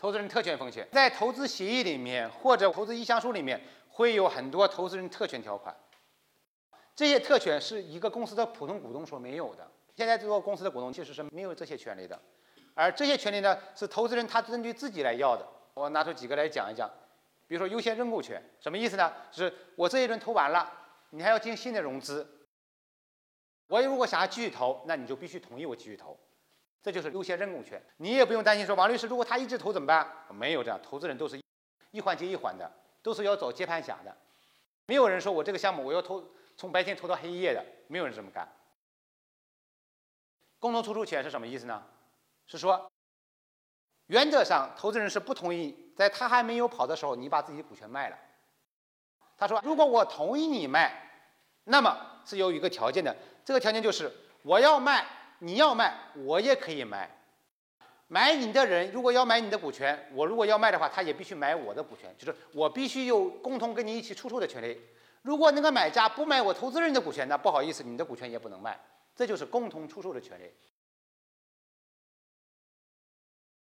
投资人特权风险，在投资协议里面或者投资意向书里面会有很多投资人特权条款，这些特权是一个公司的普通股东所没有的。现在这个公司的股东其实是没有这些权利的，而这些权利呢是投资人他根据自己来要的。我拿出几个来讲一讲，比如说优先认购权，什么意思呢？就是我这一轮投完了，你还要进行新的融资，我如果想要继续投，那你就必须同意我继续投。这就是优先认购权，你也不用担心说王律师，如果他一直投怎么办？没有这样，投资人都是一环接一环的，都是要走接盘侠的，没有人说我这个项目我要投从白天投到黑夜的，没有人这么干。共同出售权是什么意思呢？是说，原则上投资人是不同意在他还没有跑的时候，你把自己股权卖了。他说，如果我同意你卖，那么是有一个条件的，这个条件就是我要卖。你要卖，我也可以买。买你的人如果要买你的股权，我如果要卖的话，他也必须买我的股权，就是我必须有共同跟你一起出售的权利。如果那个买家不买我投资人的股权，那不好意思，你的股权也不能卖。这就是共同出售的权利。